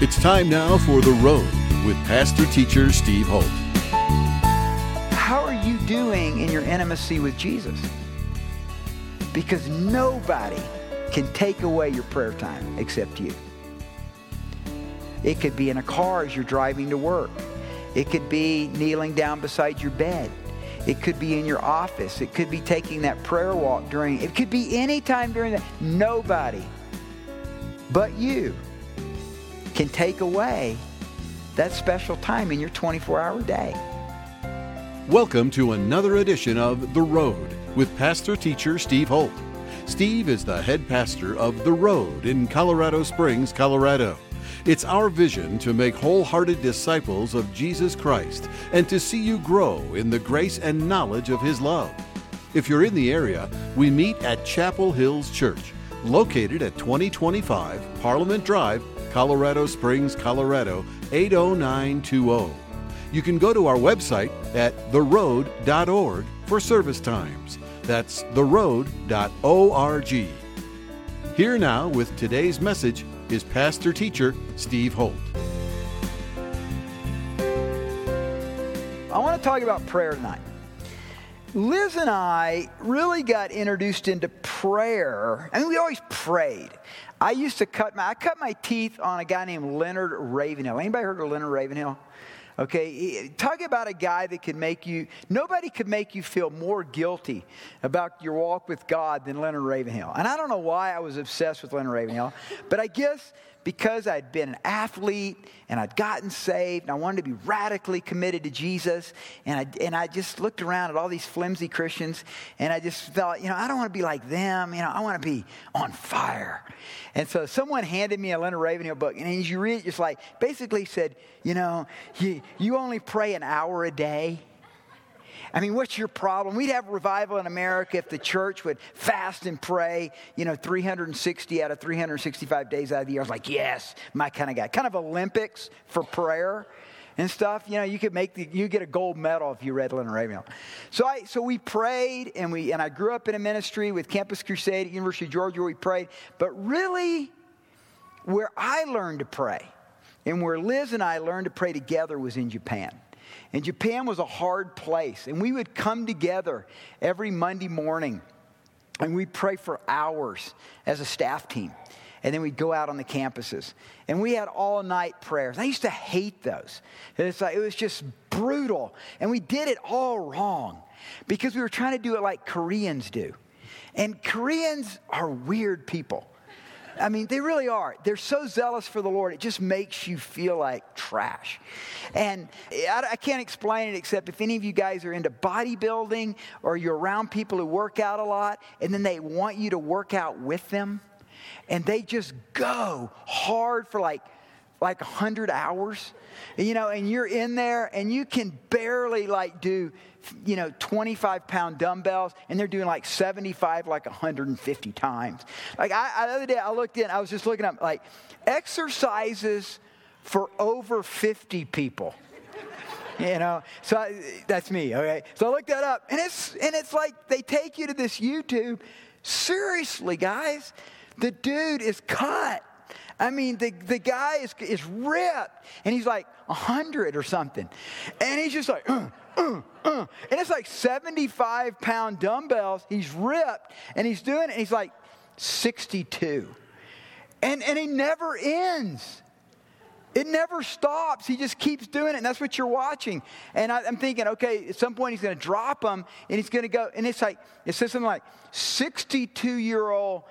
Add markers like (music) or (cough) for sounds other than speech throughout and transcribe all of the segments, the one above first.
It's time now for The Road with Pastor Teacher Steve Holt. How are you doing in your intimacy with Jesus? Because nobody can take away your prayer time except you. It could be in a car as you're driving to work. It could be kneeling down beside your bed. It could be in your office. It could be taking that prayer walk during, it could be any time during that. Nobody but you can take away that special time in your 24 hour day. Welcome to another edition of The Road with Pastor Teacher Steve Holt. Steve is the head pastor of The Road in Colorado Springs, Colorado. It's our vision to make wholehearted disciples of Jesus Christ and to see you grow in the grace and knowledge of His love. If you're in the area, we meet at Chapel Hills Church, located at 2025 Parliament Drive, Colorado Springs, Colorado 80920. You can go to our website at theroad.org for service times. That's theroad.org. Here now with today's message is pastor teacher Steve Holt. I want to talk about prayer tonight. Liz and I really got introduced into prayer. I mean, we always prayed. I used to cut my I cut my teeth on a guy named Leonard Ravenhill. Anybody heard of Leonard Ravenhill? Okay, talk about a guy that could make you, nobody could make you feel more guilty about your walk with God than Leonard Ravenhill. And I don't know why I was obsessed with Leonard Ravenhill, but I guess because I'd been an athlete and I'd gotten saved and I wanted to be radically committed to Jesus. And I, and I just looked around at all these flimsy Christians and I just felt, you know, I don't want to be like them. You know, I want to be on fire. And so someone handed me a Leonard Ravenhill book. And as you read it, it's like basically said, you know, you, you only pray an hour a day. I mean, what's your problem? We'd have revival in America if the church would fast and pray, you know, 360 out of 365 days out of the year. I was like, yes, my kind of guy. Kind of Olympics for prayer and stuff. You know, you could make the, you get a gold medal if you read Leonard Ravenhill. So I, so we prayed and we, and I grew up in a ministry with Campus Crusade at University of Georgia where we prayed. But really, where I learned to pray and where Liz and I learned to pray together was in Japan. And Japan was a hard place. And we would come together every Monday morning and we'd pray for hours as a staff team. And then we'd go out on the campuses. And we had all night prayers. I used to hate those. It's like, it was just brutal. And we did it all wrong because we were trying to do it like Koreans do. And Koreans are weird people. I mean, they really are. They're so zealous for the Lord, it just makes you feel like trash. And I, I, can't explain it except if any of you guys are into bodybuilding or you're around people who work out a lot and then they want you to work out with them and they just go hard for like like 100 hours you know and you're in there and you can barely like do you know 25 pound dumbbells and they're doing like 75 like 150 times. Like I, the other day i looked in i was just looking up like exercises for over 50 people (laughs) you know? So I, that's me okay? So i looked that up and it's and it's like they take you to this youtube. Seriously guys the dude is cut I mean, the, the guy is, is ripped and he's like 100 or something. And he's just like, uh, uh, uh. and it's like 75 pound dumbbells. He's ripped and he's doing it. And he's like 62. And, and he never ends. It never stops. He just keeps doing it, and that's what you're watching. And I, am thinking, okay, at some point he's going to drop them, and he's going to go. And it's like it says something like 62 year old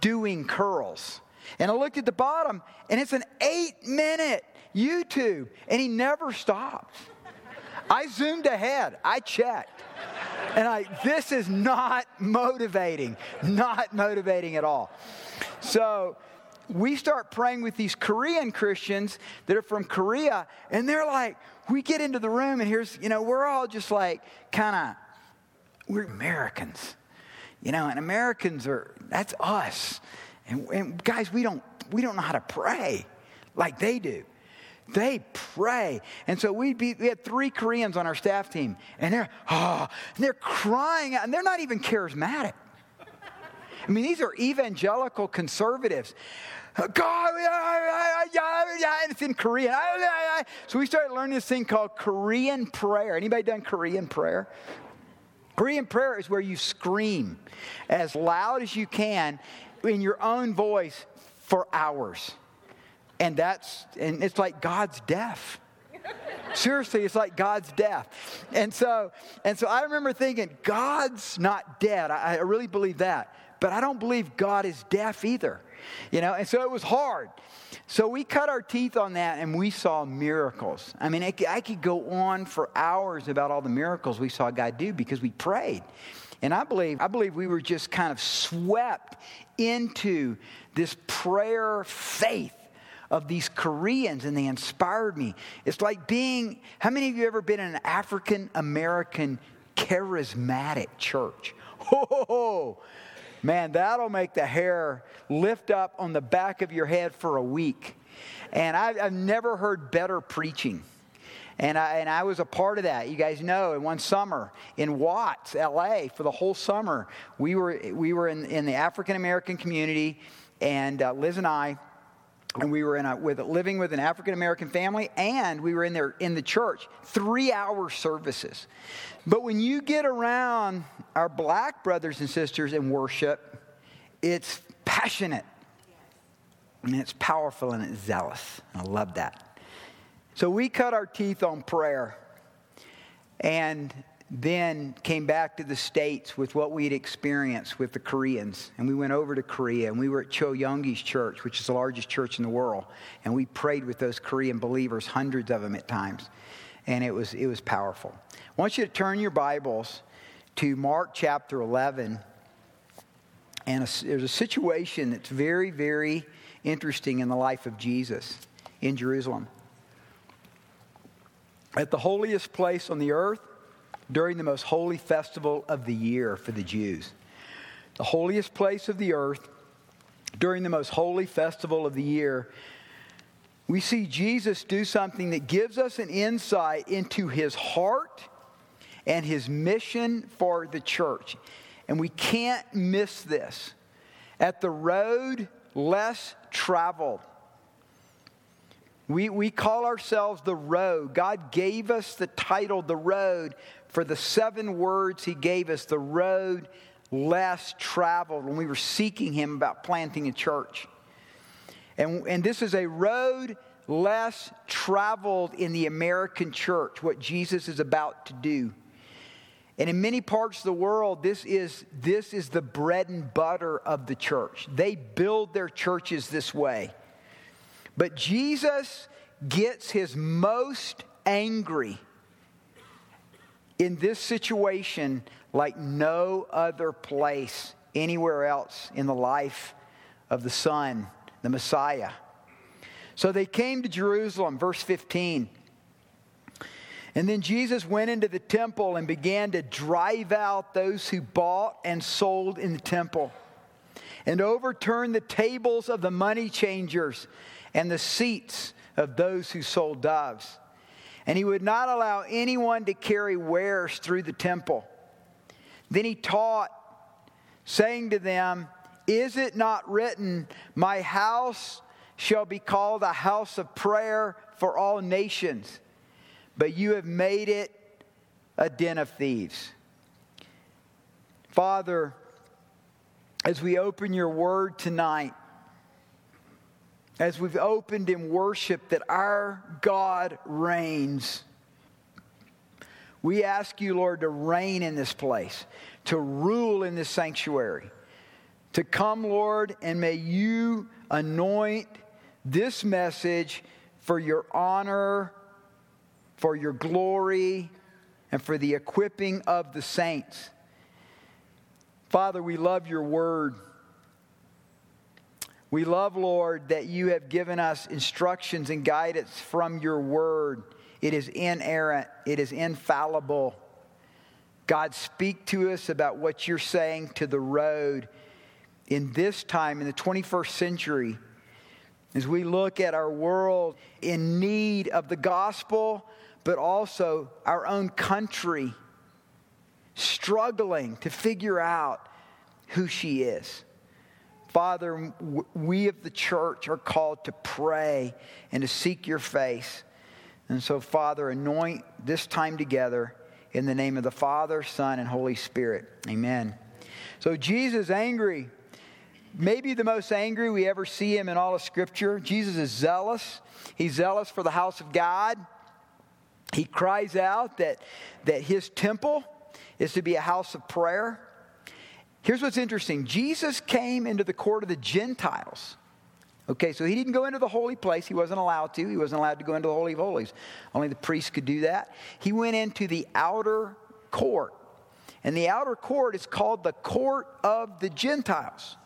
doing curls. And I looked at the bottom, and it's an eight minute YouTube, and he never stops. I zoomed ahead, I checked. And I, this is not motivating, not motivating at all. So we start praying with these Korean Christians that are from Korea, and they're like, we get into the room, and here's, you know, we're all just like kind of, we're Americans, you know, and Americans are, that's us. And, and guys, we don't, we don't know how to pray like they do. They pray. And so we'd be, we had three Koreans on our staff team, and they're, oh, and they're crying out, and they're not even charismatic. I mean, these are evangelical conservatives. Uh, God, and thanks in Korean. So we started learning this thing called Korean prayer. Anybody done Korean prayer? Korean prayer is where you scream as loud as you can in your own voice for hours. And that's, and it's like God's deaf. Seriously, it's like God's deaf. And so, and so I remember thinking, God's not dead. I, I really believe that. But I don't believe God is deaf either. You know, and so it was hard. So we cut our teeth on that and we saw miracles. I mean, I could go on for hours about all the miracles we saw God do because we prayed. And I believe, I believe we were just kind of swept into this prayer faith of these Koreans and they inspired me. It's like being, how many of you ever been in an African American charismatic church? (laughs) Oh, man, that'll make the hair lift up on the back of your head for a week. And I've, I've never heard better preaching. And I, and I was a part of that. You guys know, in one summer in Watts, LA, for the whole summer, we were, we were in, in the African American community, and uh, Liz and I, and we were in a, with, living with an African American family, and we were in there in the church, three hour services. But when you get around our black brothers and sisters in worship, it's passionate, and it's powerful, and it's zealous. I love that. So we cut our teeth on prayer, and then came back to the States with what we'd experienced with the Koreans. And we went over to Korea and we were at Cho Yonggi's church, which is the largest church in the world. And we prayed with those Korean believers, hundreds of them at times. And it was, it was powerful. I want you to turn your Bibles to Mark chapter 11. And a, there's a situation that's very, very interesting in the life of Jesus in Jerusalem. At the holiest place on the earth, during the most holy festival of the year for the Jews. The holiest place of the earth, during the most holy festival of the year, we see Jesus do something that gives us an insight into his heart and his mission for the church. And we can't miss this. At the road less traveled, we, we call ourselves the road. God gave us the title, the road, for the seven words he gave us, the road less traveled, when we were seeking him about planting a church. And, and this is a road less traveled in the American church, what Jesus is about to do. And in many parts of the world, this is, this is the bread and butter of the church. They build their churches this way. But Jesus gets his most angry in this situation like no other place anywhere else in the life of the Son, the Messiah. So they came to Jerusalem, verse 15. And then Jesus went into the temple and began to drive out those who bought and sold in the temple, and overturned the tables of the money changers and the seats of those who sold doves and he would not allow anyone to carry wares through the temple. Then he taught, saying to them, Is it not written, My house shall be called a house of prayer for all nations? But you have made it a den of thieves. Father, as we open your word tonight, as we've opened in worship that our God reigns. We ask you, Lord, to reign in this place, to rule in this sanctuary, to come, Lord, and may you anoint this message for your honor, for your glory, and for the equipping of the saints. Father, we love your word. We love, Lord, that you have given us instructions and guidance from your word. It is inerrant, it is infallible. God, speak to us about what you're saying to the road in this time, in the 21st century, as we look at our world in need of the gospel, but also our own country struggling to figure out who she is. Father, we of the church are called to pray and to seek your face. And so, Father, anoint this time together in the name of the Father, Son, and Holy Spirit. Amen. So, Jesus angry, maybe the most angry we ever see him in all of Scripture. Jesus is zealous. He's zealous for the house of God. He cries out that, that his temple is to be a house of prayer. Here's what's interesting Jesus came into the court of the Gentiles. Okay, so he didn't go into the holy place. He wasn't allowed to. He wasn't allowed to go into the Holy of Holies. Only the priests could do that. He went into the outer court. And the outer court is called the court of the Gentiles.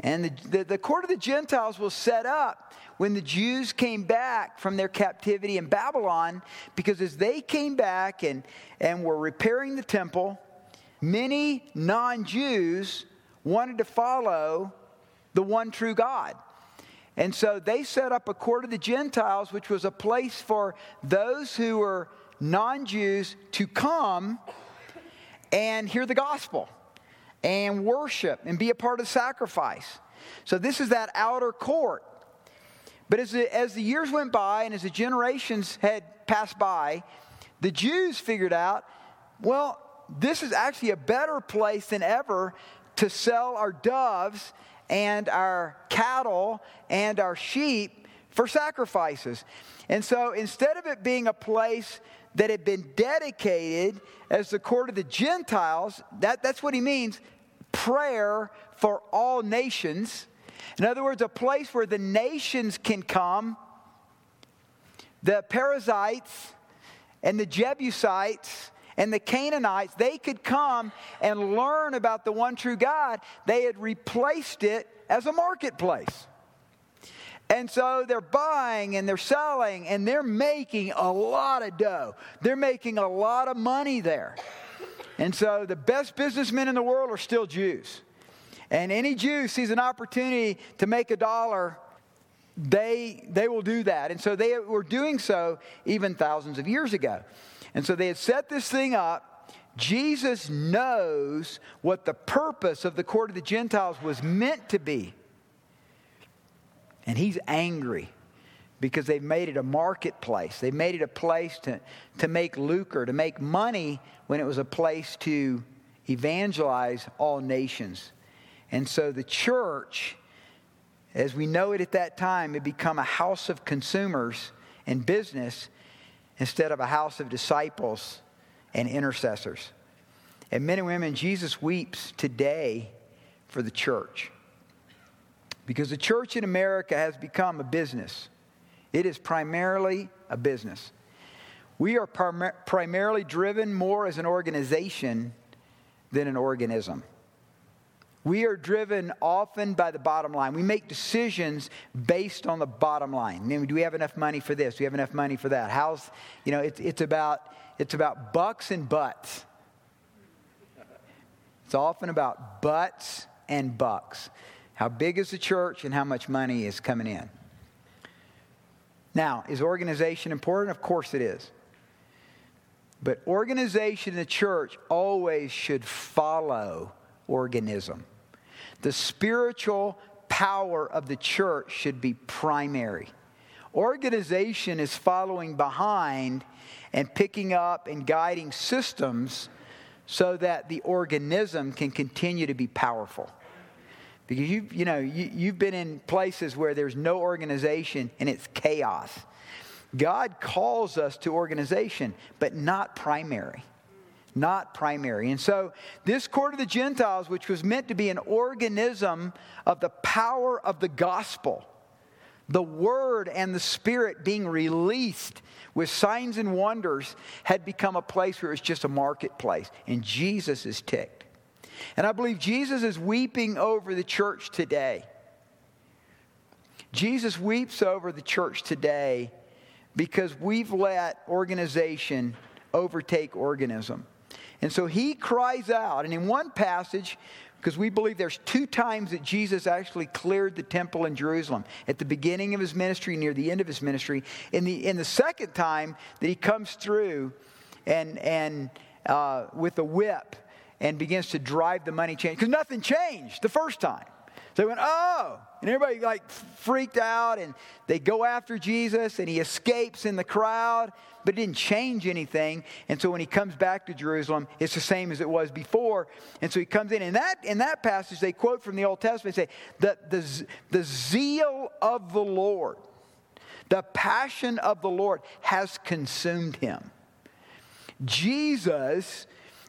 And the, the, the, court of the Gentiles was set up when the Jews came back from their captivity in Babylon, because as they came back and, and were repairing the temple, many non Jews wanted to follow the one true God. And so they set up a court of the Gentiles, which was a place for those who were non Jews to come and hear the gospel and worship and be a part of the sacrifice. So this is that outer court. But as the, as the years went by and as the generations had passed by, the Jews figured out well, this is actually a better place than ever to sell our doves and our cattle and our sheep for sacrifices. And so instead of it being a place that had been dedicated as the court of the Gentiles, that, that's what he means prayer for all nations. In other words, a place where the nations can come, the Perizzites and the Jebusites and the Canaanites, they could come and learn about the one true God. They had replaced it as a marketplace. And so they're buying and they're selling and they're making a lot of dough. They're making a lot of money there. And so the best businessmen in the world are still Jews. And any Jew sees an opportunity to make a dollar, they, they will do that. And so they were doing so even thousands of years ago. And so they had set this thing up. Jesus knows what the purpose of the court of the Gentiles was meant to be. And he's angry because they've made it a marketplace. They made it a place to, to make lucre, to make money when it was a place to evangelize all nations. And so the church, as we know it at that time, had become a house of consumers and business instead of a house of disciples and intercessors. And men and women, Jesus weeps today for the church. Because the church in America has become a business. It is primarily a business. We are prim- primarily driven more as an organization than an organism. We are driven often by the bottom line. We make decisions based on the bottom line. I mean, do we have enough money for this? Do we have enough money for that? How's, you know, it's, it's, about, it's about bucks and butts. It's often about butts and bucks. How big is the church and how much money is coming in? Now, is organization important? Of course it is. But organization in the church always should follow organism. The spiritual power of the church should be primary. Organization is following behind and picking up and guiding systems so that the organism can continue to be powerful. Because you, you know, you, you've been in places where there's no organization and it's chaos. God calls us to organization, but not primary not primary. And so, this court of the Gentiles, which was meant to be an organism of the power of the gospel, the word and the spirit being released with signs and wonders, had become a place where it's just a marketplace. And Jesus is ticked. And I believe Jesus is weeping over the church today. Jesus weeps over the church today because we've let organization overtake organism. And so he cries out. And in one passage, because we believe there's two times that Jesus actually cleared the temple in Jerusalem at the beginning of his ministry, near the end of his ministry. In the, in the second time that he comes through and, and uh, with a whip and begins to drive the money change, because nothing changed the first time. So they went, oh. And everybody like freaked out and they go after Jesus and he escapes in the crowd, but it didn't change anything. And so when he comes back to Jerusalem, it's the same as it was before. And so he comes in. And that, in that passage, they quote from the Old Testament, say, the, the, the zeal of the Lord, the passion of the Lord has consumed him. Jesus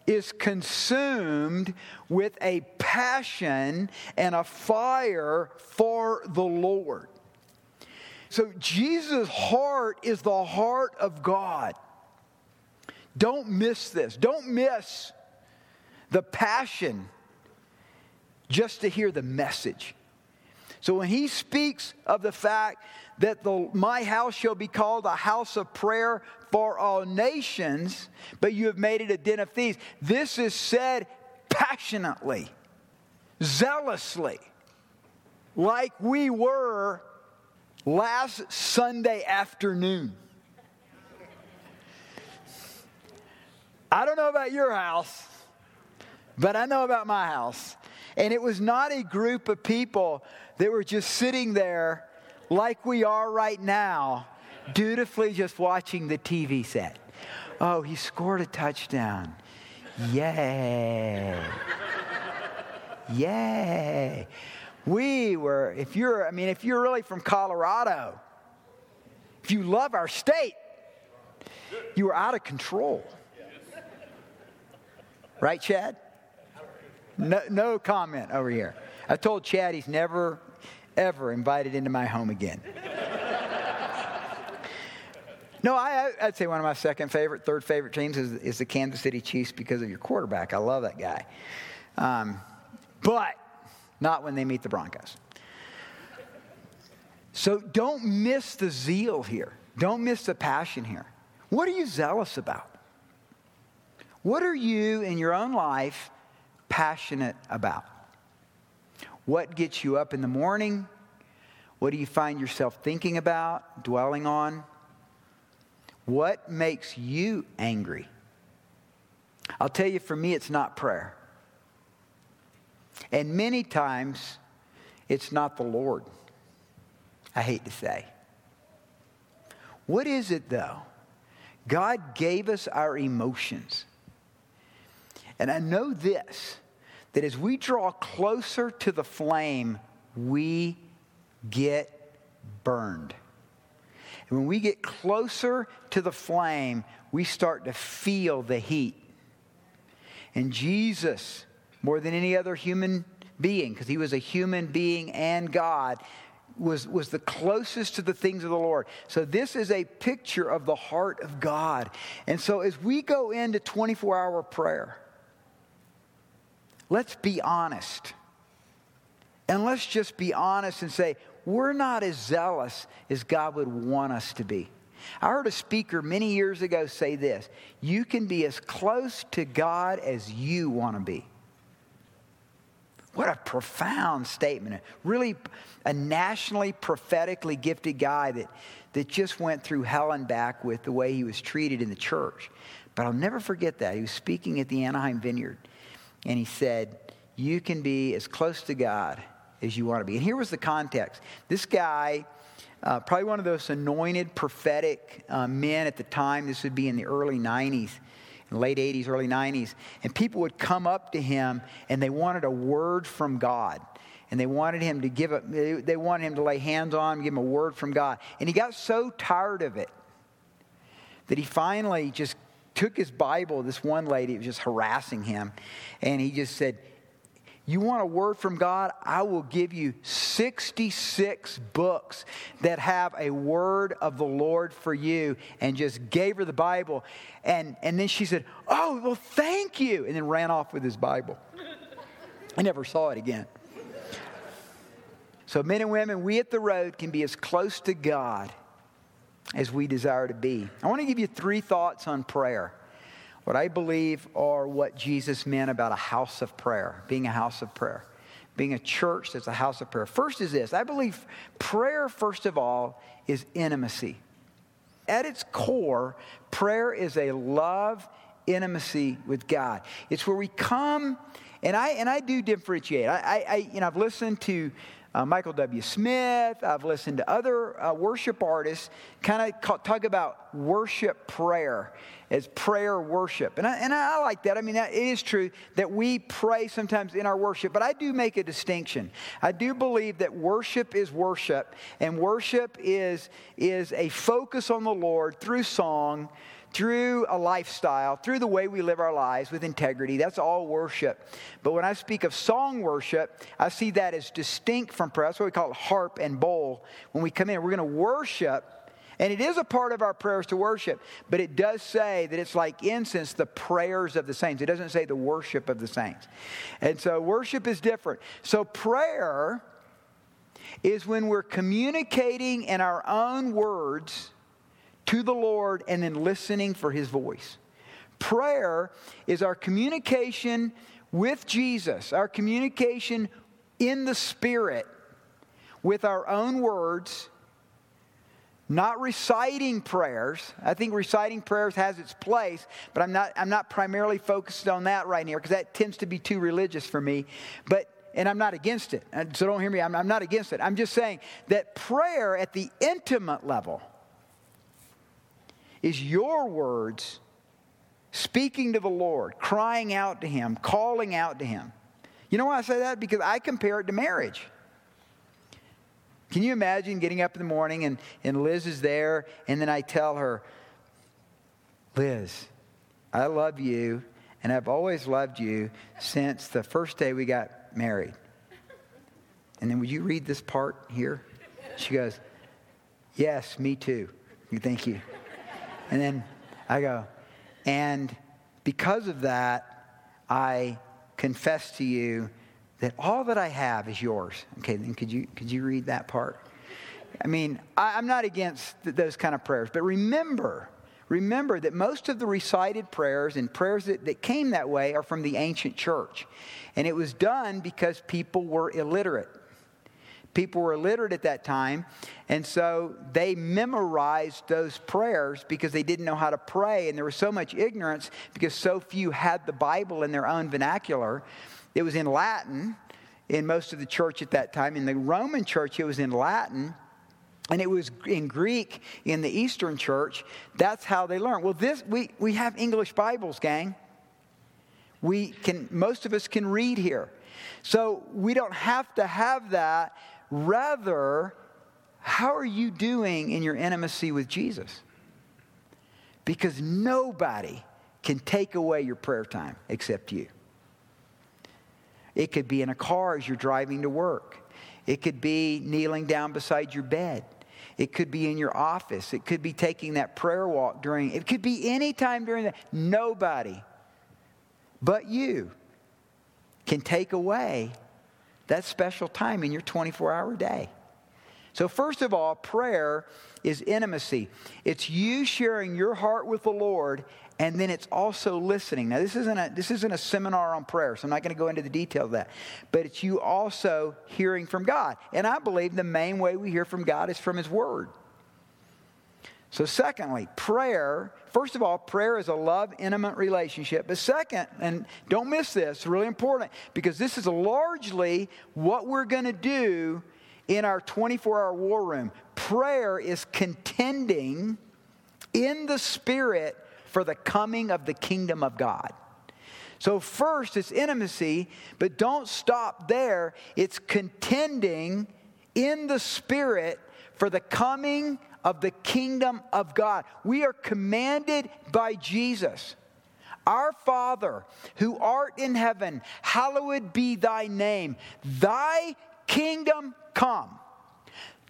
is consumed with a passion and a fire for the Lord. So Jesus' heart is the heart of God. Don't miss this. Don't miss the passion just to hear the message. So when he speaks of the fact that the, my house shall be called a house of prayer for all nations, but you have made it a den of thieves, this is said passionately, zealously, like we were last Sunday afternoon. I don't know about your house, but I know about my house. And it was not a group of people that were just sitting there like we are right now, dutifully just watching the TV set. Oh, he scored a touchdown. Yay. Yay. We were, if you're, I mean, if you're really from Colorado, if you love our state, you were out of control. Right, Chad? No, no comment over here. I told Chad he's never, ever invited into my home again. (laughs) no, I, would say one of my second favorite, third favorite teams is, is, the Kansas City Chiefs because of your quarterback. I love that guy. Um, but not when they meet the Broncos. So don't miss the zeal here. Don't miss the passion here. What are you zealous about? What are you in your own life passionate about? What gets you up in the morning? What do you find yourself thinking about, dwelling on? What makes you angry? I'll tell you, for me, it's not prayer. And many times, it's not the Lord. I hate to say. What is it, though? God gave us our emotions. And I know this that as we draw closer to the flame, we get burned. And when we get closer to the flame, we start to feel the heat. And Jesus, more than any other human being, because he was a human being and God, was, was the closest to the things of the Lord. So, this is a picture of the heart of God. And so, as we go into 24 hour prayer, let's be honest. And let's just be honest and say, we're not as zealous as God would want us to be. I heard a speaker many years ago say this you can be as close to God as you want to be. What a profound statement. Really, a nationally prophetically gifted guy that, that just went through hell and back with the way he was treated in the church. But I'll never forget that. He was speaking at the Anaheim Vineyard. And he said, You can be as close to God as you want to be. And here was the context this guy, uh, probably one of those anointed prophetic uh, men at the time, this would be in the early 90s. Late 80s, early 90s, and people would come up to him and they wanted a word from God and they wanted him to give it, they wanted him to lay hands on him, give him a word from God. And he got so tired of it that he finally just took his Bible, this one lady was just harassing him, and he just said, you want a word from God? I will give you 66 books that have a word of the Lord for you. And just gave her the Bible. And, and then she said, Oh, well, thank you. And then ran off with his Bible. (laughs) I never saw it again. So, men and women, we at the road can be as close to God as we desire to be. I want to give you three thoughts on prayer. What I believe are what Jesus meant about a house of prayer, being a house of prayer, being a church that's a house of prayer. First is this I believe prayer, first of all, is intimacy. At its core, prayer is a love intimacy with God. It's where we come And I, and I do differentiate. I, I, I you know, I've listened to uh, Michael W. Smith. I've listened to other uh, worship artists kind of talk about worship prayer as prayer worship. And I, and I like that. I mean, it is true that we pray sometimes in our worship, but I do make a distinction. I do believe that worship is worship, and worship is, is a focus on the Lord through song through a lifestyle, through the way we live our lives with integrity. That's all worship. But when I speak of song worship, I see that as distinct from prayer. That's what we call it harp and bowl. When we come in, we're going to worship. And it is a part of our prayers to worship, but it does say that it's like incense, the prayers of the saints. It doesn't say the worship of the saints. And so worship is different. So prayer is when we're communicating in our own words to the Lord and then listening for his voice. Prayer is our communication with Jesus, our communication in the Spirit with our own words, not reciting prayers. I think reciting prayers has its place, but I'm not, I'm not primarily focused on that right now because that tends to be too religious for me. But and I'm not against it. So don't hear me. I'm, I'm not against it. I'm just saying that prayer at the intimate level is your words speaking to the Lord, crying out to Him, calling out to Him. You know why I say that? Because I compare it to marriage. Can you imagine getting up in the morning and, and Liz is there, and then I tell her, Liz, I love you, and I've always loved you since the first day we got married. And then would you read this part here? She goes, Yes, me too. Thank you. And then I go, and because of that, I confess to you that all that I have is yours. Okay, then could you, could you read that part? I mean, I, am not against th- those kind of prayers, but remember, remember that most of the recited prayers and prayers that, that came that way are from the ancient church. And it was done because people were illiterate people were illiterate at that time, and so they memorized those prayers because they didn't know how to pray, and there was so much ignorance because so few had the Bible in their own vernacular. It was in Latin in most of the church at that time. In the Roman church, it was in Latin. And it was in Greek in the Eastern church. That's how they learned. Well, this we, we have English Bibles, gang. We can most of us can read here. So we don't have to have that Rather, how are you doing in your intimacy with Jesus? Because nobody can take away your prayer time except you. It could be in a car as you're driving to work. It could be kneeling down beside your bed. It could be in your office. It could be taking that prayer walk during, it could be any time during that. Nobody but you can take away that special time in your 24 hour day. So, first of all, prayer is intimacy. It's you sharing your heart with the Lord, and then it's also listening. Now, this isn't a, this isn't a seminar on prayer, so I'm not going to go into the detail of that. But it's you also hearing from God. And I believe the main way we hear from God is from His Word. So, secondly, prayer, first of all, prayer is a love, intimate relationship. But second, and don't miss this, really important because this is largely what we're going to do in our 24 hour war room. Prayer is contending in the Spirit for the coming of the kingdom of God. So, first, it's intimacy, but don't stop there. It's contending in the Spirit for the coming of the kingdom of God. We are commanded by Jesus. Our Father, who art in heaven, hallowed be thy name. Thy kingdom come.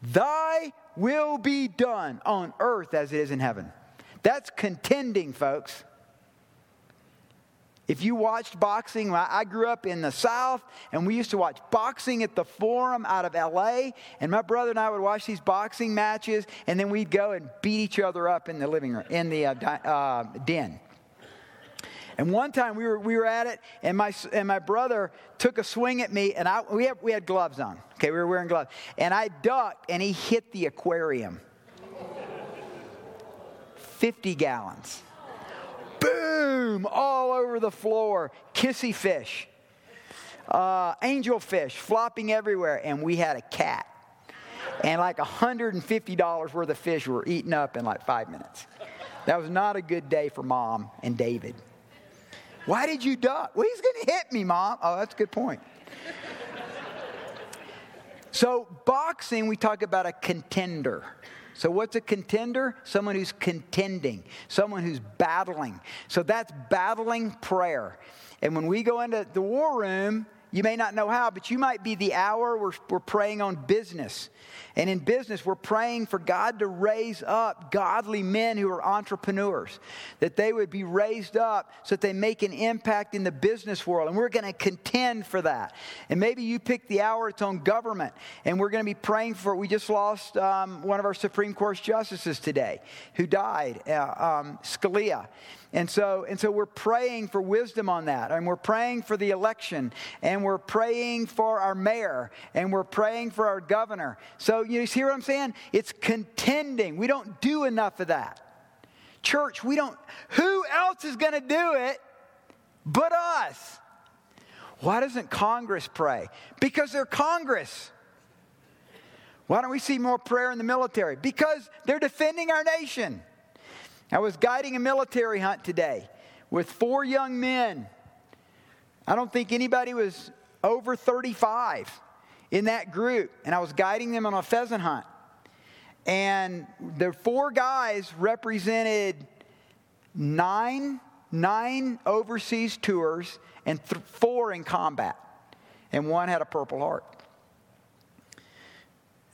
Thy will be done on earth as it is in heaven. That's contending, folks. If you watched boxing, I grew up in the South, and we used to watch boxing at the Forum out of LA. And my brother and I would watch these boxing matches, and then we'd go and beat each other up in the living room, in the uh, uh, den. And one time we were, we were at it, and my, and my brother took a swing at me, and I, we, had, we had gloves on. Okay, we were wearing gloves. And I ducked, and he hit the aquarium 50 gallons boom, all over the floor, kissy fish. uh, angelfish flopping everywhere, and we had a cat. And like $150 worth of fish were eaten up in like five minutes. That was not a good day for mom and David. Why did you duck? Well, he's going to hit me, mom. Oh, that's a good point. So, boxing, we talk about a contender. So, what's a contender? Someone who's contending, someone who's battling. So, that's battling prayer. And when we go into the war room, you may not know how, but you might be the hour we're, we're praying on business. And in business, we're praying for God to raise up godly men who are entrepreneurs, that they would be raised up so that they make an impact in the business world. And we're going to contend for that. And maybe you pick the hour it's on government, and we're going to be praying for. We just lost um, one of our Supreme Court justices today who died, uh, um, Scalia. And so, and so we're praying for wisdom on that. And we're praying for the election. And we're praying for our mayor. And we're praying for our governor. So you see what I'm saying? It's contending. We don't do enough of that. Church, we don't, who else is going to do it but us? Why doesn't Congress pray? Because they're Congress. Why don't we see more prayer in the military? Because they're defending our nation. I was guiding a military hunt today with four young men. I don't think anybody was over 35 in that group, and I was guiding them on a pheasant hunt. And the four guys represented nine, nine overseas tours and th- four in combat, and one had a Purple Heart.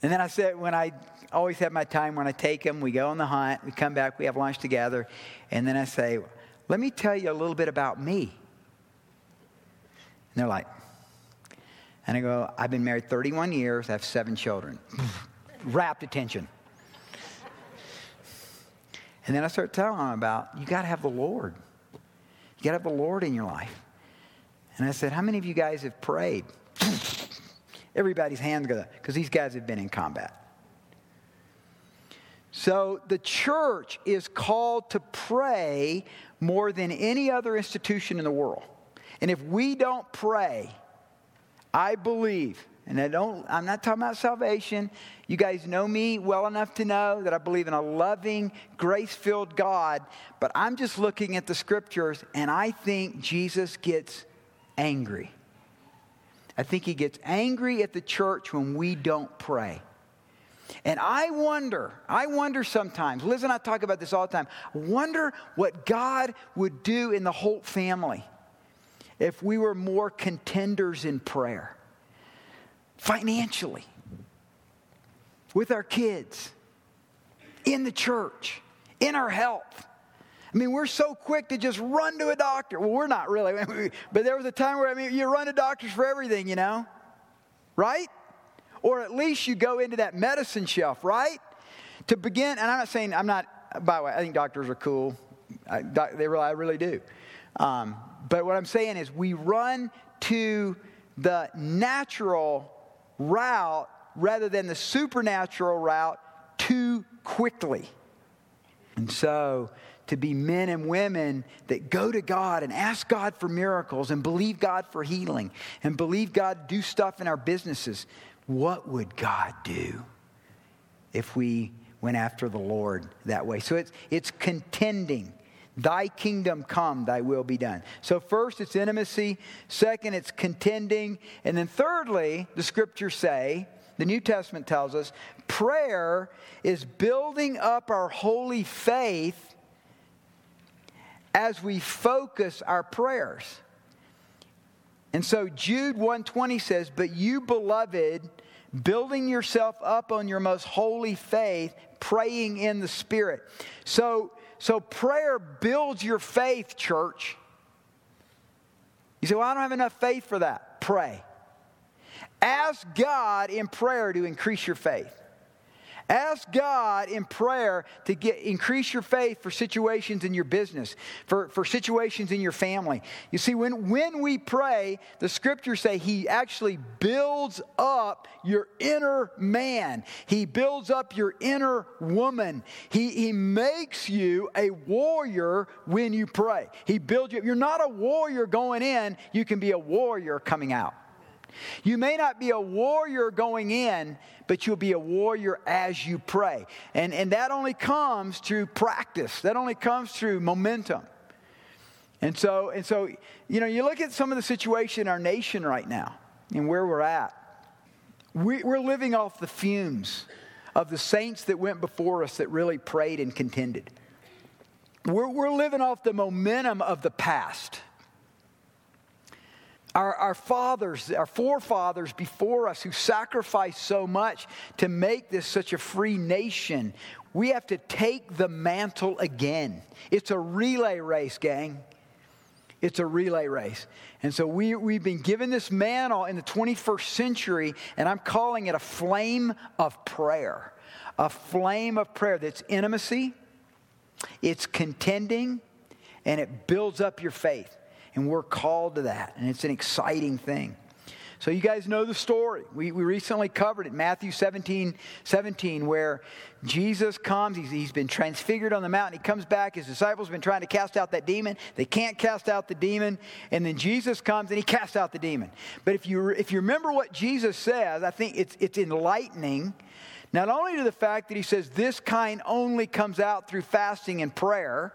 And then I said, when I always have my time when I take them, we go on the hunt, we come back, we have lunch together, and then I say, let me tell you a little bit about me. And they're like, and I go, I've been married 31 years, I have seven children. (laughs) Rapt attention. And then I start telling them about you got to have the Lord. You got to have the Lord in your life. And I said, How many of you guys have prayed? (laughs) Everybody's hands go up because these guys have been in combat. So the church is called to pray more than any other institution in the world. And if we don't pray, I believe, and I don't, I'm not talking about salvation. You guys know me well enough to know that I believe in a loving, grace filled God, but I'm just looking at the scriptures and I think Jesus gets angry. I think he gets angry at the church when we don't pray. And I wonder, I wonder sometimes, Liz and I talk about this all the time, wonder what God would do in the Holt family if we were more contenders in prayer, financially, with our kids, in the church, in our health. I mean, we're so quick to just run to a doctor. Well, we're not really, (laughs) but there was a time where, I mean, you run to doctors for everything, you know? Right? Or at least you go into that medicine shelf, right? To begin, and I'm not saying, I'm not, by the way, I think doctors are cool. I, they really, I really do. Um, but what I'm saying is, we run to the natural route rather than the supernatural route too quickly. And so, to be men and women that go to God and ask God for miracles and believe God for healing and believe God do stuff in our businesses, what would God do if we went after the Lord that way? So it's, it's contending. Thy kingdom come, thy will be done. So, first, it's intimacy. Second, it's contending. And then, thirdly, the scriptures say, the New Testament tells us, prayer is building up our holy faith as we focus our prayers. And so Jude 120 says, "But you beloved, building yourself up on your most holy faith, praying in the Spirit." So so prayer builds your faith, church. You say, "Well, I don't have enough faith for that." Pray. Ask God in prayer to increase your faith. Ask God in prayer to get increase your faith for situations in your business, for, for situations in your family. You see, when, when we pray, the scriptures say he actually builds up your inner man. He builds up your inner woman. He, he makes you a warrior when you pray. He builds you. Up. You're not a warrior going in, you can be a warrior coming out. You may not be a warrior going in, but you'll be a warrior as you pray. And, and that only comes through practice, that only comes through momentum. And so, and so, you know, you look at some of the situation in our nation right now and where we're at. We, we're living off the fumes of the saints that went before us that really prayed and contended. We're, we're living off the momentum of the past. Our, our, fathers, our forefathers before us who sacrificed so much to make this such a free nation, we have to take the mantle again. It's a relay race, gang. It's a relay race. And so we, we've been given this mantle in the 21st century, and I'm calling it a flame of prayer. A flame of prayer that's intimacy, it's contending, and it builds up your faith. And we're called to that, and it's an exciting thing. So you guys know the story. We, we recently covered it, Matthew 17, 17, where Jesus comes. He's, he's been transfigured on the mountain. He comes back. His disciples have been trying to cast out that demon. They can't cast out the demon. And then Jesus comes and he casts out the demon. But if you, if you remember what Jesus says, I think it's, it's enlightening. Not only to the fact that he says this kind only comes out through fasting and prayer.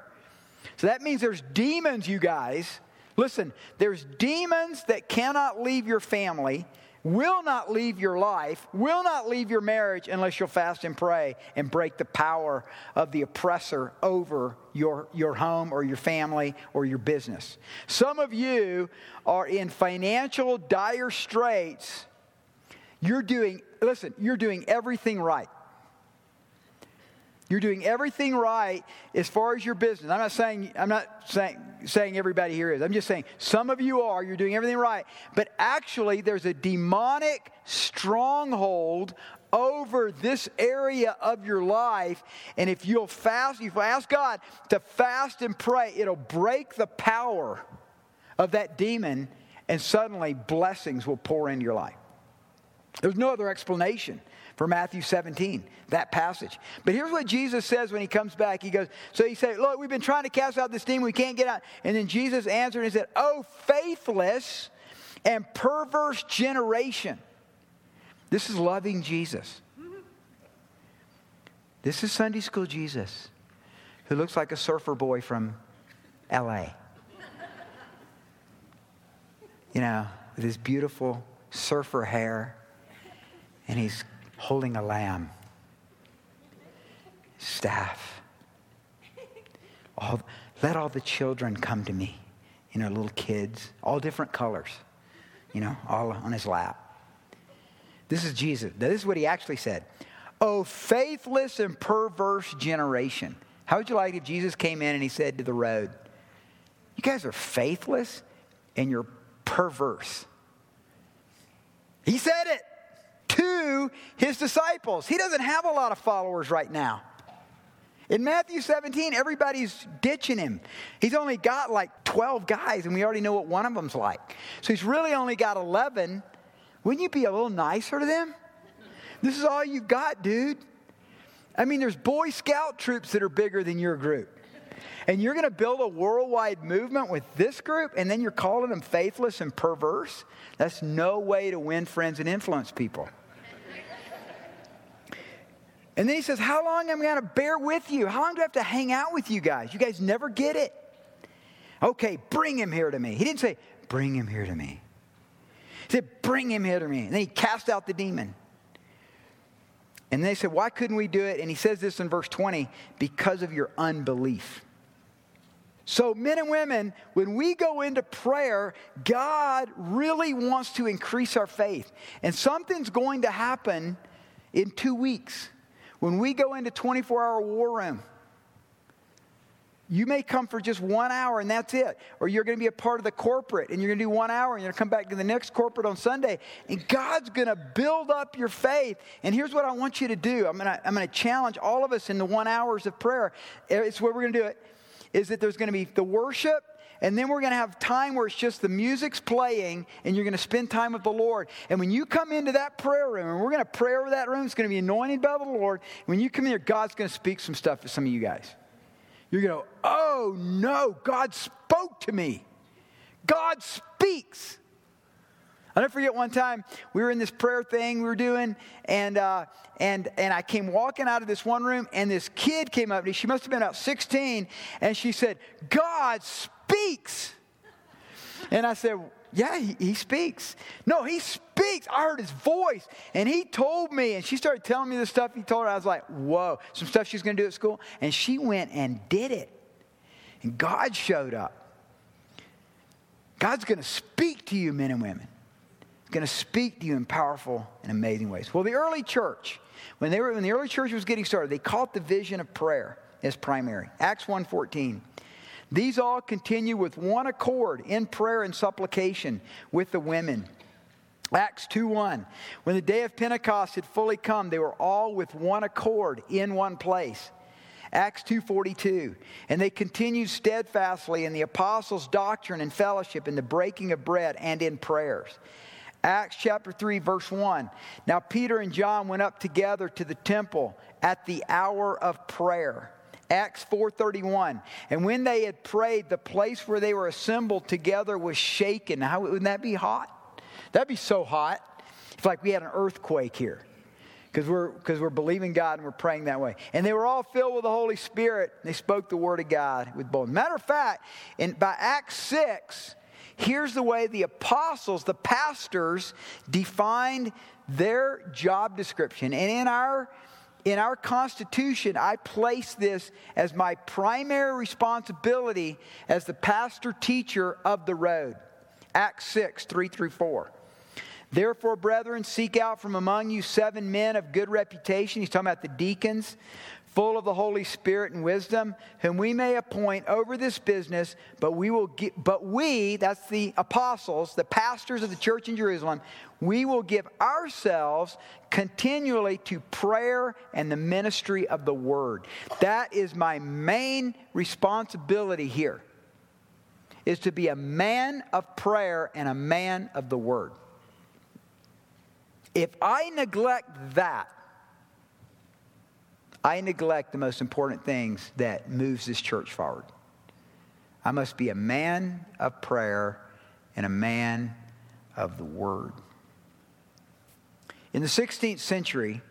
So that means there's demons, you guys, Listen, there's demons that cannot leave your family, will not leave your life, will not leave your marriage unless you'll fast and pray and break the power of the oppressor over your, your home or your family or your business. Some of you are in financial dire straits. You're doing, listen, you're doing everything right. You're doing everything right as far as your business. I'm not saying I'm not saying saying everybody here is. I'm just saying some of you are. You're doing everything right, but actually there's a demonic stronghold over this area of your life. And if you'll fast, if you ask God to fast and pray, it'll break the power of that demon, and suddenly blessings will pour into your life. There's no other explanation for Matthew 17, that passage. But here's what Jesus says when he comes back. He goes, So he said, Look, we've been trying to cast out this demon, we can't get out. And then Jesus answered and said, Oh, faithless and perverse generation. This is loving Jesus. This is Sunday school Jesus, who looks like a surfer boy from LA. You know, with his beautiful surfer hair, and he's holding a lamb, staff. All, let all the children come to me, you know, little kids, all different colors, you know, all on his lap. This is Jesus. This is what he actually said. Oh, faithless and perverse generation. How would you like if Jesus came in and he said to the road, You guys are faithless and you're perverse? He said it to his disciples. He doesn't have a lot of followers right now. In Matthew 17, everybody's ditching him. He's only got like 12 guys, and we already know what one of them's like. So he's really only got 11. Wouldn't you be a little nicer to them? This is all you've got, dude. I mean, there's Boy Scout troops that are bigger than your group. And you're going to build a worldwide movement with this group, and then you're calling them faithless and perverse? That's no way to win friends and influence people. And then he says, How long am I going to bear with you? How long do I have to hang out with you guys? You guys never get it. Okay, bring him here to me. He didn't say, Bring him here to me. He said, Bring him here to me. And then he cast out the demon. And they said, Why couldn't we do it? And he says this in verse 20 because of your unbelief. So, men and women, when we go into prayer, God really wants to increase our faith. And something's going to happen in two weeks. When we go into 24 hour war room, You may come for just one hour and that's it. Or you're going to be a part of the corporate and you're going to do one hour and you're going to come back to the next corporate on Sunday. And God's going to build up your faith. And here's what I want you to do I'm going to, I'm going to challenge all of us in the one hours of prayer. It's where we're going to do it. Is that there's going to be the worship and then we're going to have time where it's just the music's playing and you're going to spend time with the Lord. And when you come into that prayer room, and we're going to pray over that room, it's going to be anointed by the Lord. When you come in here, God's going to speak some stuff to some of you guys. You're going to go, oh no, God spoke to me. God speaks. I'll never forget one time we were in this prayer thing we were doing, and uh, and and I came walking out of this one room, and this kid came up to me. She must have been about 16, and she said, "God speaks." And I said, "Yeah, he, he speaks. No, he speaks. I heard his voice, and he told me." And she started telling me the stuff he told her. I was like, "Whoa!" Some stuff she's going to do at school, and she went and did it, and God showed up. God's going to speak to you, men and women He's going to speak to you in powerful and amazing ways. Well, the early church, when, they were, when the early church was getting started, they caught the vision of prayer as primary. Acts 1.14. These all continue with one accord in prayer and supplication with the women. Acts 2:1 When the day of Pentecost had fully come they were all with one accord in one place. Acts 2:42 And they continued steadfastly in the apostles' doctrine and fellowship in the breaking of bread and in prayers. Acts chapter 3, verse 1. Now, Peter and John went up together to the temple at the hour of prayer. Acts 4:31. And when they had prayed, the place where they were assembled together was shaken. How wouldn't that be hot? That'd be so hot. It's like we had an earthquake here. Because we're, cause we're believing God and we're praying that way. And they were all filled with the Holy Spirit. They spoke the word of God with boldness. Matter of fact, in, by Acts 6, Here's the way the apostles, the pastors, defined their job description. And in our in our Constitution, I place this as my primary responsibility as the pastor teacher of the road. Acts 6, 3 through 4. Therefore, brethren, seek out from among you seven men of good reputation. He's talking about the deacons full of the Holy Spirit and wisdom, whom we may appoint over this business, but we will get, but we, that's the apostles, the pastors of the church in Jerusalem, we will give ourselves continually to prayer and the ministry of the word. That is my main responsibility here. Is to be a man of prayer and a man of the word. If I neglect that, I neglect the most important things that moves this church forward. I must be a man of prayer and a man of the word. In the 16th century,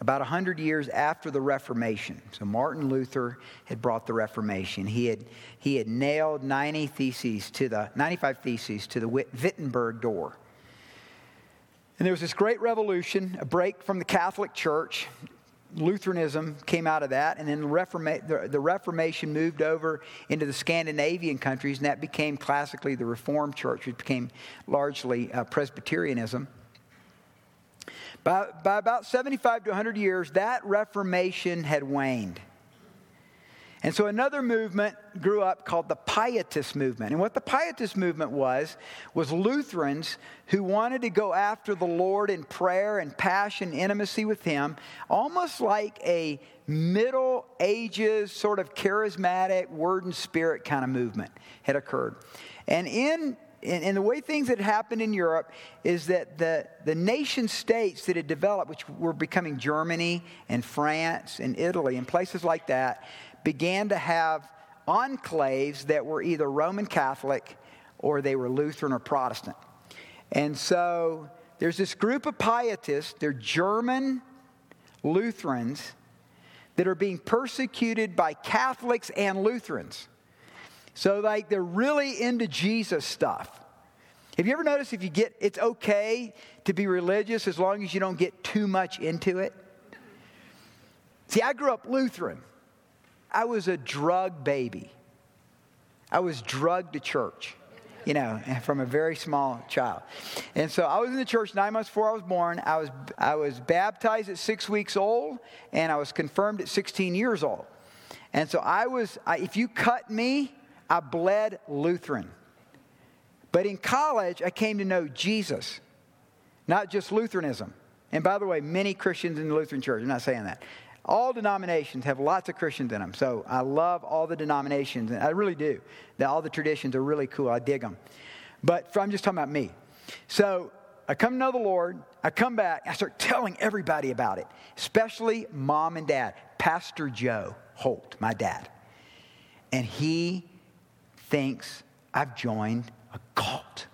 about 100 years after the Reformation, so Martin Luther had brought the Reformation. He had, he had nailed 90 theses to the, 95 theses to the Wittenberg door. And there was this great revolution, a break from the Catholic Church. Lutheranism came out of that, and then the, Reforma- the, the, Reformation moved over into the Scandinavian countries, and that became classically the Reformed Church, which became largely uh, Presbyterianism. By, by about 75 to 100 years, that Reformation had waned. And so another movement grew up called the Pietist movement. And what the Pietist movement was, was Lutherans who wanted to go after the Lord in prayer and passion, intimacy with Him, almost like a Middle Ages sort of charismatic word and spirit kind of movement had occurred. And in and, the way things had happened in Europe is that the, the nation states that had developed, which were becoming Germany and France and Italy and places like that, began to have enclaves that were either Roman Catholic or they were Lutheran or Protestant. And so there's this group of pietists, they're German Lutherans, that are being persecuted by Catholics and Lutherans. So, like, they're really into Jesus stuff. Have you ever noticed if you get, it's okay to be religious as long as you don't get too much into it? See, I grew up Lutheran. I was a drug baby. I was drugged to church, you know, from a very small child. And so I was in the church nine months before I was born. I was, I was baptized at six weeks old, and I was confirmed at 16 years old. And so I was, I, if you cut me, I bled Lutheran. But in college, I came to know Jesus, not just Lutheranism. And by the way, many Christians in the Lutheran church, I'm not saying that. All denominations have lots of Christians in them. So I love all the denominations, and I really do. All the traditions are really cool. I dig them. But I'm just talking about me. So I come to know the Lord. I come back. I start telling everybody about it, especially mom and dad. Pastor Joe Holt, my dad. And he thinks I've joined a cult.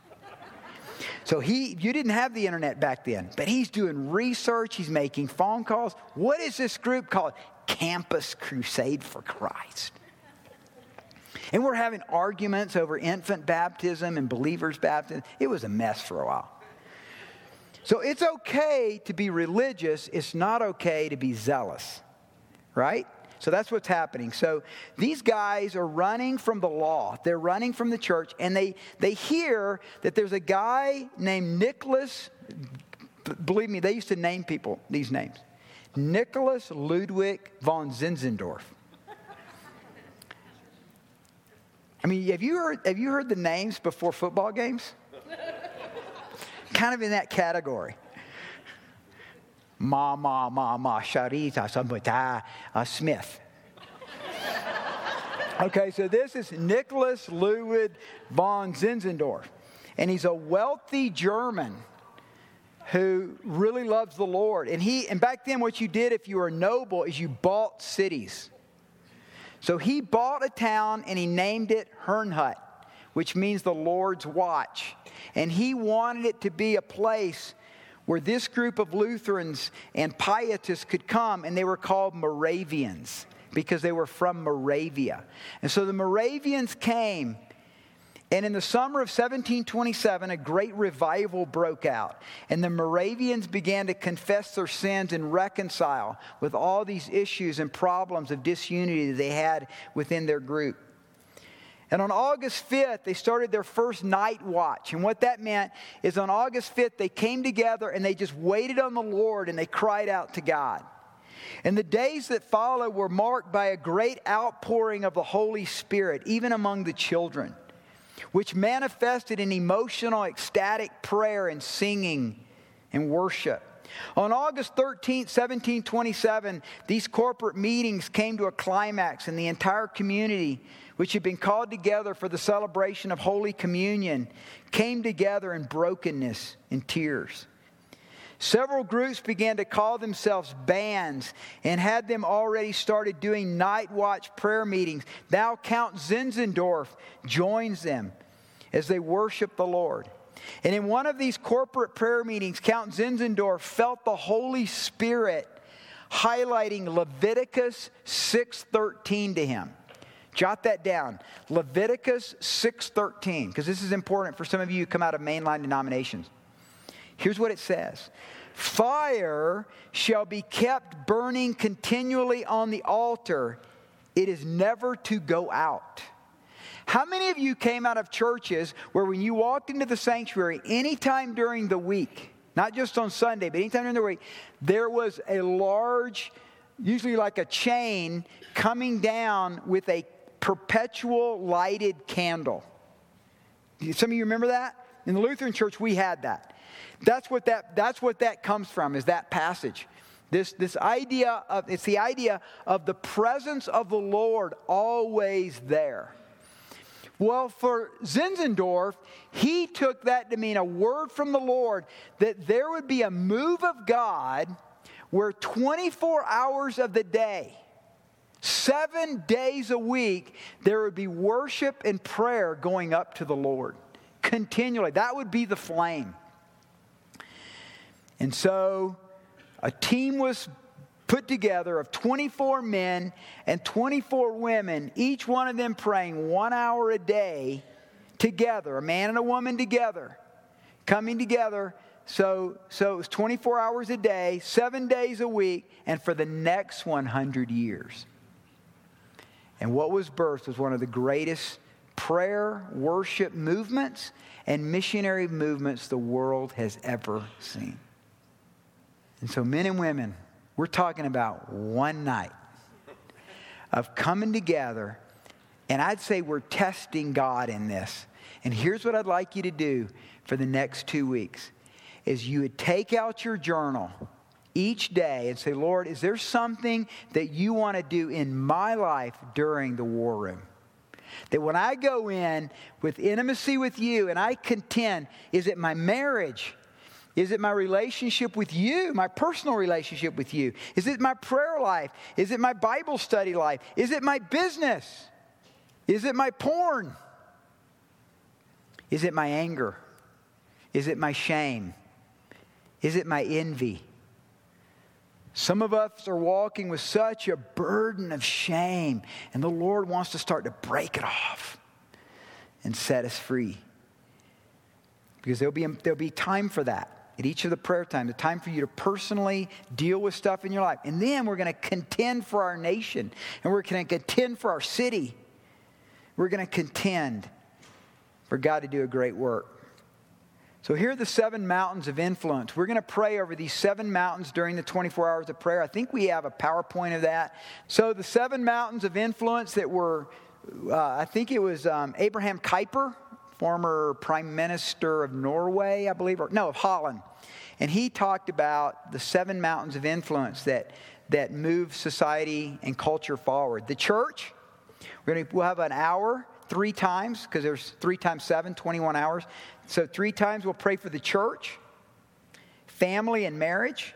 So he, you didn't have the internet back then, but he's doing research. He's making phone calls. What is this group called? Campus Crusade for Christ. And we're having arguments over infant baptism and believers' baptism. It was a mess for a while. So it's okay to be religious, it's not okay to be zealous, right? So that's what's happening. So these guys are running from the law. They're running from the church, and they, they hear that there's a guy named Nicholas. Believe me, they used to name people these names Nicholas Ludwig von Zinzendorf. I mean, have you heard, have you heard the names before football games? kind of in that category. Ma, ma, ma, ma, Sharita, Sambuta, uh, Smith. okay, so this is Nicholas Ludwig von Zinzendorf. And he's a wealthy German who really loves the Lord. And he and back then what you did if you were noble is you bought cities. So he bought a town and he named it Herrnhut, which means the Lord's watch. And he wanted it to be a place where this group of Lutherans and Pietists could come, and they were called Moravians because they were from Moravia. And so the Moravians came, and in the summer of 1727, a great revival broke out. And the Moravians began to confess their sins and reconcile with all these issues and problems of disunity that they had within their group. And on August 5th, they started their first night watch. And what that meant is on August 5th, they came together and they just waited on the Lord and they cried out to God. And the days that followed were marked by a great outpouring of the Holy Spirit, even among the children, which manifested in emotional, ecstatic prayer and singing and worship. On August 13, 1727, these corporate meetings came to a climax, and the entire community which had been called together for the celebration of Holy Communion, came together in brokenness and tears. Several groups began to call themselves bands and had them already started doing night watch prayer meetings. Now, Count Zinzendorf joins them as they worship the Lord. And in one of these corporate prayer meetings, Count Zinzendorf felt the Holy Spirit highlighting Leviticus 6:13 to him. Jot that down. Leviticus 6:13 because this is important for some of you who come out of mainline denominations. Here's what it says. Fire shall be kept burning continually on the altar. It is never to go out. How many of you came out of churches where when you walked into the sanctuary anytime during the week, not just on Sunday, but anytime during the week, there was a large, usually like a chain, coming down with a perpetual lighted candle. Some of you remember that? In the Lutheran church, we had that. That's what that, that's what that comes from, is that passage. This, this idea of, it's the idea of the presence of the Lord always there. Well, for Zinzendorf, he took that to mean a word from the Lord that there would be a move of God where 24 hours of the day, Seven days a week, there would be worship and prayer going up to the Lord continually. That would be the flame. And so a team was put together of 24 men and 24 women, each one of them praying one hour a day together, a man and a woman together, coming together. So, so it was 24 hours a day, seven days a week, and for the next 100 years. And what was birthed was one of the greatest prayer, worship movements and missionary movements the world has ever seen. And so, men and women, we're talking about one night of coming together. And I'd say we're testing God in this. And here's what I'd like you to do for the next two weeks is you would take out your journal each day and say, Lord, is there something that you want to do in my life during the war room? That when I go in with intimacy with you and I contend, is it my marriage? Is it my relationship with you, my personal relationship with you? Is it my prayer life? Is it my Bible study life? Is it my business? Is it my porn? Is it my anger? Is it my shame? Is it my envy? Some of us are walking with such a burden of shame, and the Lord wants to start to break it off and set us free. Because there'll be, there'll be time for that at each of the prayer times, the time for you to personally deal with stuff in your life. And then we're going to contend for our nation, and we're going to contend for our city. We're going to contend for God to do a great work. So here are the seven mountains of influence. We're going to pray over these seven mountains during the 24 hours of prayer. I think we have a PowerPoint of that. So the seven mountains of influence that were, uh, I think it was um, Abraham Kuyper, former prime minister of Norway, I believe, or no, of Holland. And he talked about the seven mountains of influence that, that move society and culture forward. The church, we're going to, we'll have an hour three times because there's three times seven, 21 hours. So, three times we'll pray for the church, family and marriage,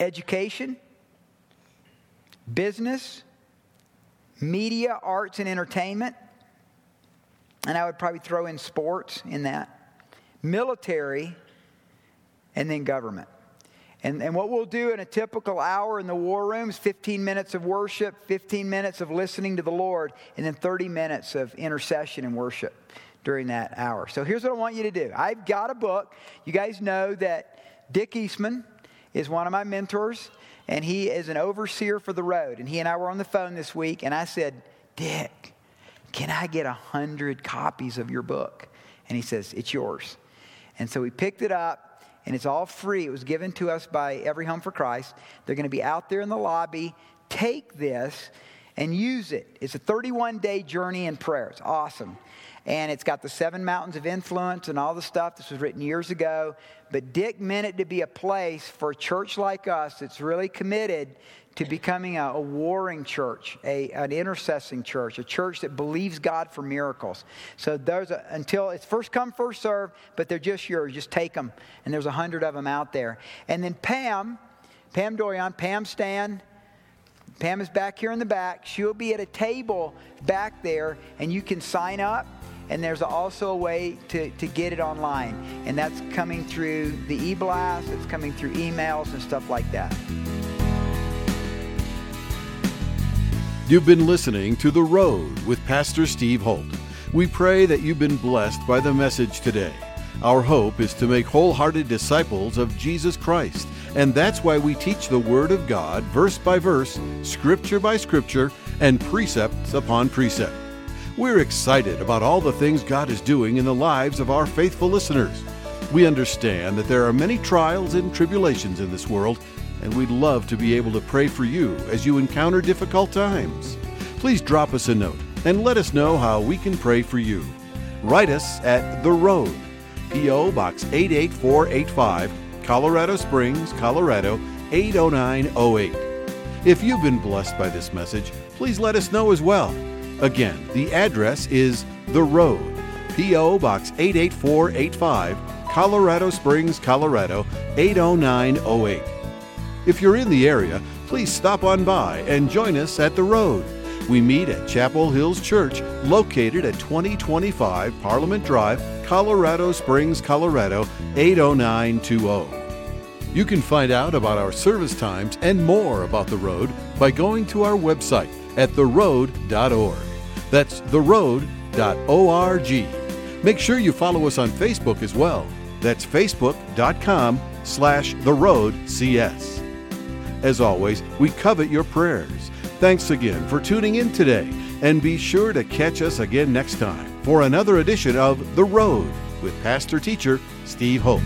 education, business, media, arts, and entertainment. And I would probably throw in sports in that, military, and then government. And, and what we'll do in a typical hour in the war rooms 15 minutes of worship, 15 minutes of listening to the Lord, and then 30 minutes of intercession and worship during that hour. So here's what I want you to do I've got a book. You guys know that Dick Eastman is one of my mentors, and he is an overseer for the road. And he and I were on the phone this week, and I said, Dick, can I get a hundred copies of your book? And he says, It's yours. And so we picked it up and it's all free. It was given to us by Every Home for Christ. They're going to be out there in the lobby. Take this and use it. It's a 31 day journey in prayer. It's awesome. And it's got the seven mountains of influence and all the stuff. This was written years ago. But Dick meant it to be a place for a church like us that's really committed to becoming a, a warring church, a, an intercessing church, a church that believes God for miracles. So there's a, uh, until it's first come, first serve, but they're just yours. Just take them. And there's a hundred of them out there. And then Pam, Pam Dorian, Pam Stan, Pam is back here in the back. She'll be at a table back there, and you can sign up. And there's also a way to, to get it online. And that's coming through the e blast, it's coming through emails and stuff like that. You've been listening to The Road with Pastor Steve Holt. We pray that you've been blessed by the message today. Our hope is to make wholehearted disciples of Jesus Christ, and that's why we teach the Word of God verse by verse, scripture by scripture, and precept upon precept. We're excited about all the things God is doing in the lives of our faithful listeners. We understand that there are many trials and tribulations in this world and we'd love to be able to pray for you as you encounter difficult times. Please drop us a note and let us know how we can pray for you. Write us at The Road, P.O. Box 88485, Colorado Springs, Colorado 80908. If you've been blessed by this message, please let us know as well. Again, the address is The Road, P.O. Box 88485, Colorado Springs, Colorado 80908. If you're in the area, please stop on by and join us at the road. We meet at Chapel Hills Church, located at 2025 Parliament Drive, Colorado Springs, Colorado 80920. You can find out about our service times and more about the road by going to our website at theroad.org. That's theroad.org. Make sure you follow us on Facebook as well. That's facebook.com slash theroadcs. As always, we covet your prayers. Thanks again for tuning in today, and be sure to catch us again next time for another edition of The Road with Pastor Teacher Steve Holt.